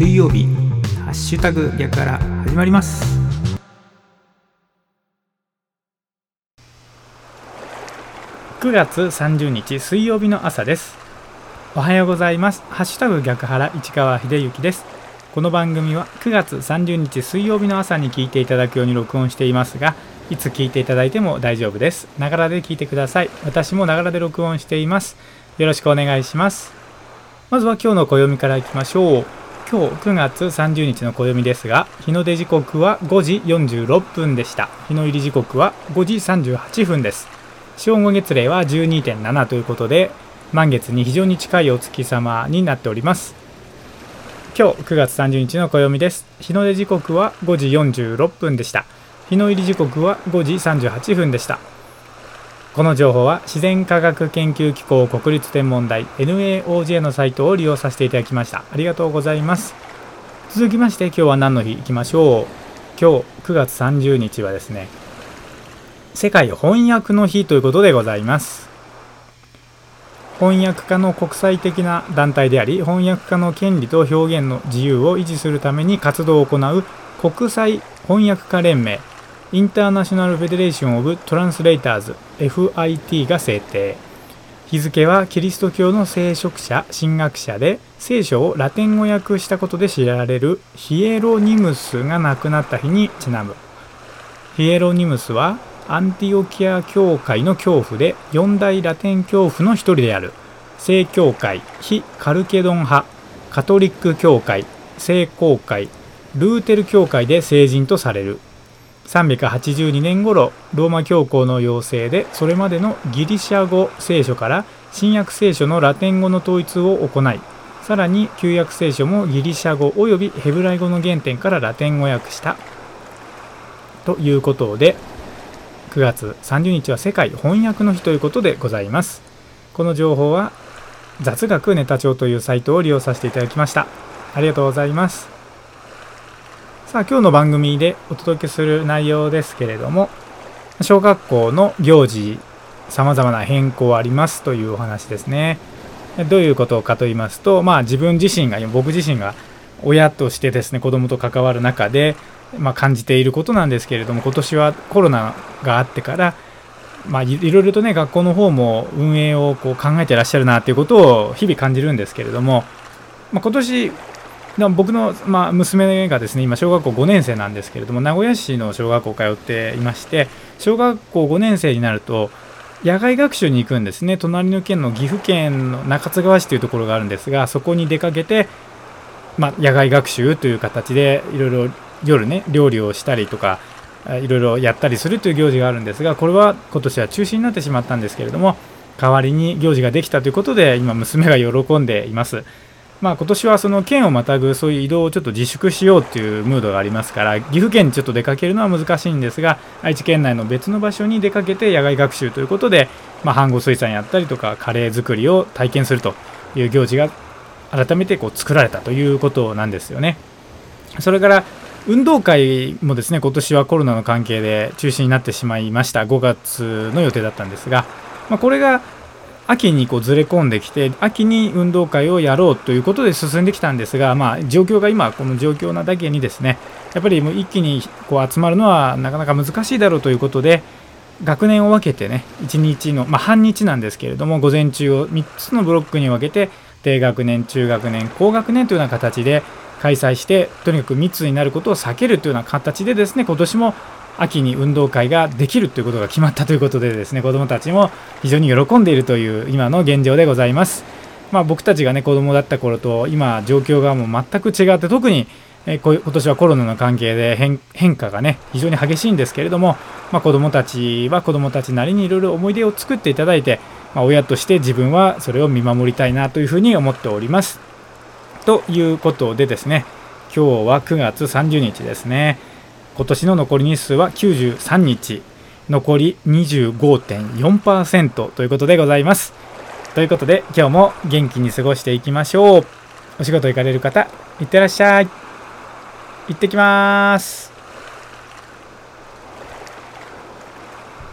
水曜日ハッシュタグ逆から始まります。9月30日水曜日の朝です。おはようございます。ハッシュタグ逆原市川秀幸です。この番組は9月30日水曜日の朝に聞いていただくように録音していますがいつ聞いていただいても大丈夫です。ながらで聞いてください。私もながらで録音しています。よろしくお願いします。まずは今日の暦からいきましょう。今日9月30日の暦ですが日の出時刻は5時46分でした。日の入り時刻は5時38分です。正午月齢は12.7ということで満月に非常に近いお月様になっております。今日9月30日の暦です。日の出時刻は5時46分でした。日の入り時刻は5時38分でした。この情報は自然科学研究機構国立天文台 NAOJ のサイトを利用させていただきました。ありがとうございます。続きまして今日は何の日いきましょう。今日9月30日はですね世界翻訳の日ということでございます。翻訳家の国際的な団体であり翻訳家の権利と表現の自由を維持するために活動を行う国際翻訳家連盟。インターナショナル・フェデレーション・オブ・トランスレーターズ FIT が制定。日付はキリスト教の聖職者神学者で聖書をラテン語訳したことで知られるヒエロニムスが亡くなった日にちなむ。ヒエロニムスはアンティオキア教会の教父で四大ラテン教父の一人である。正教会非カルケドン派カトリック教会聖公会ルーテル教会で聖人とされる。382年頃ローマ教皇の要請でそれまでのギリシャ語聖書から新約聖書のラテン語の統一を行いさらに旧約聖書もギリシャ語およびヘブライ語の原点からラテン語訳した。ということで9月30日は世界翻訳の日ということでございます。この情報は雑学ネタ帳というサイトを利用させていただきました。ありがとうございます。さあ今日の番組でお届けする内容ですけれども小学校の行事さまざまな変更ありますというお話ですね。どういうことかと言いますとまあ自分自身が僕自身が親としてですね子供と関わる中でまあ、感じていることなんですけれども今年はコロナがあってから、まあ、いろいろとね学校の方も運営をこう考えてらっしゃるなということを日々感じるんですけれども、まあ、今年でも僕の、まあ、娘がですね今小学校5年生なんですけれども名古屋市の小学校通っていまして小学校5年生になると野外学習に行くんですね隣の県の岐阜県の中津川市というところがあるんですがそこに出かけて、まあ、野外学習という形でいろいろ夜ね料理をしたりとかいろいろやったりするという行事があるんですがこれは今年は中止になってしまったんですけれども代わりに行事ができたということで今娘が喜んでいます。まあ、今年はその県をまたぐそういう移動をちょっと自粛しようというムードがありますから岐阜県にちょっと出かけるのは難しいんですが愛知県内の別の場所に出かけて野外学習ということで、まあ、飯盒水産やったりとかカレー作りを体験するという行事が改めてこう作られたということなんですよね。それから運動会もですね今年はコロナの関係で中止になってしまいました5月の予定だったんですが、まあ、これが秋にこうずれ込んできて秋に運動会をやろうということで進んできたんですが、まあ、状況が今この状況なだけにですねやっぱりもう一気にこう集まるのはなかなか難しいだろうということで学年を分けてね1日の、まあ、半日なんですけれども午前中を3つのブロックに分けて低学年中学年高学年というような形で開催してとにかく密になることを避けるというような形でですね今年も秋に運動会ができるということが決まったということでですね子どもたちも非常に喜んでいるという今の現状でございます。まあ、僕たちがね子供だった頃と今状況がもう全く違って特にえ今年はコロナの関係で変化がね非常に激しいんですけれども、まあ、子どもたちは子どもたちなりにいろいろ思い出を作っていただいて、まあ、親として自分はそれを見守りたいなというふうに思っております。ということでですね今日は9月30日ですね今年の残り日数は93日。残り25.4%ということでございます。ということで今日も元気に過ごしていきましょう。お仕事行かれる方いってらっしゃい。行ってきます。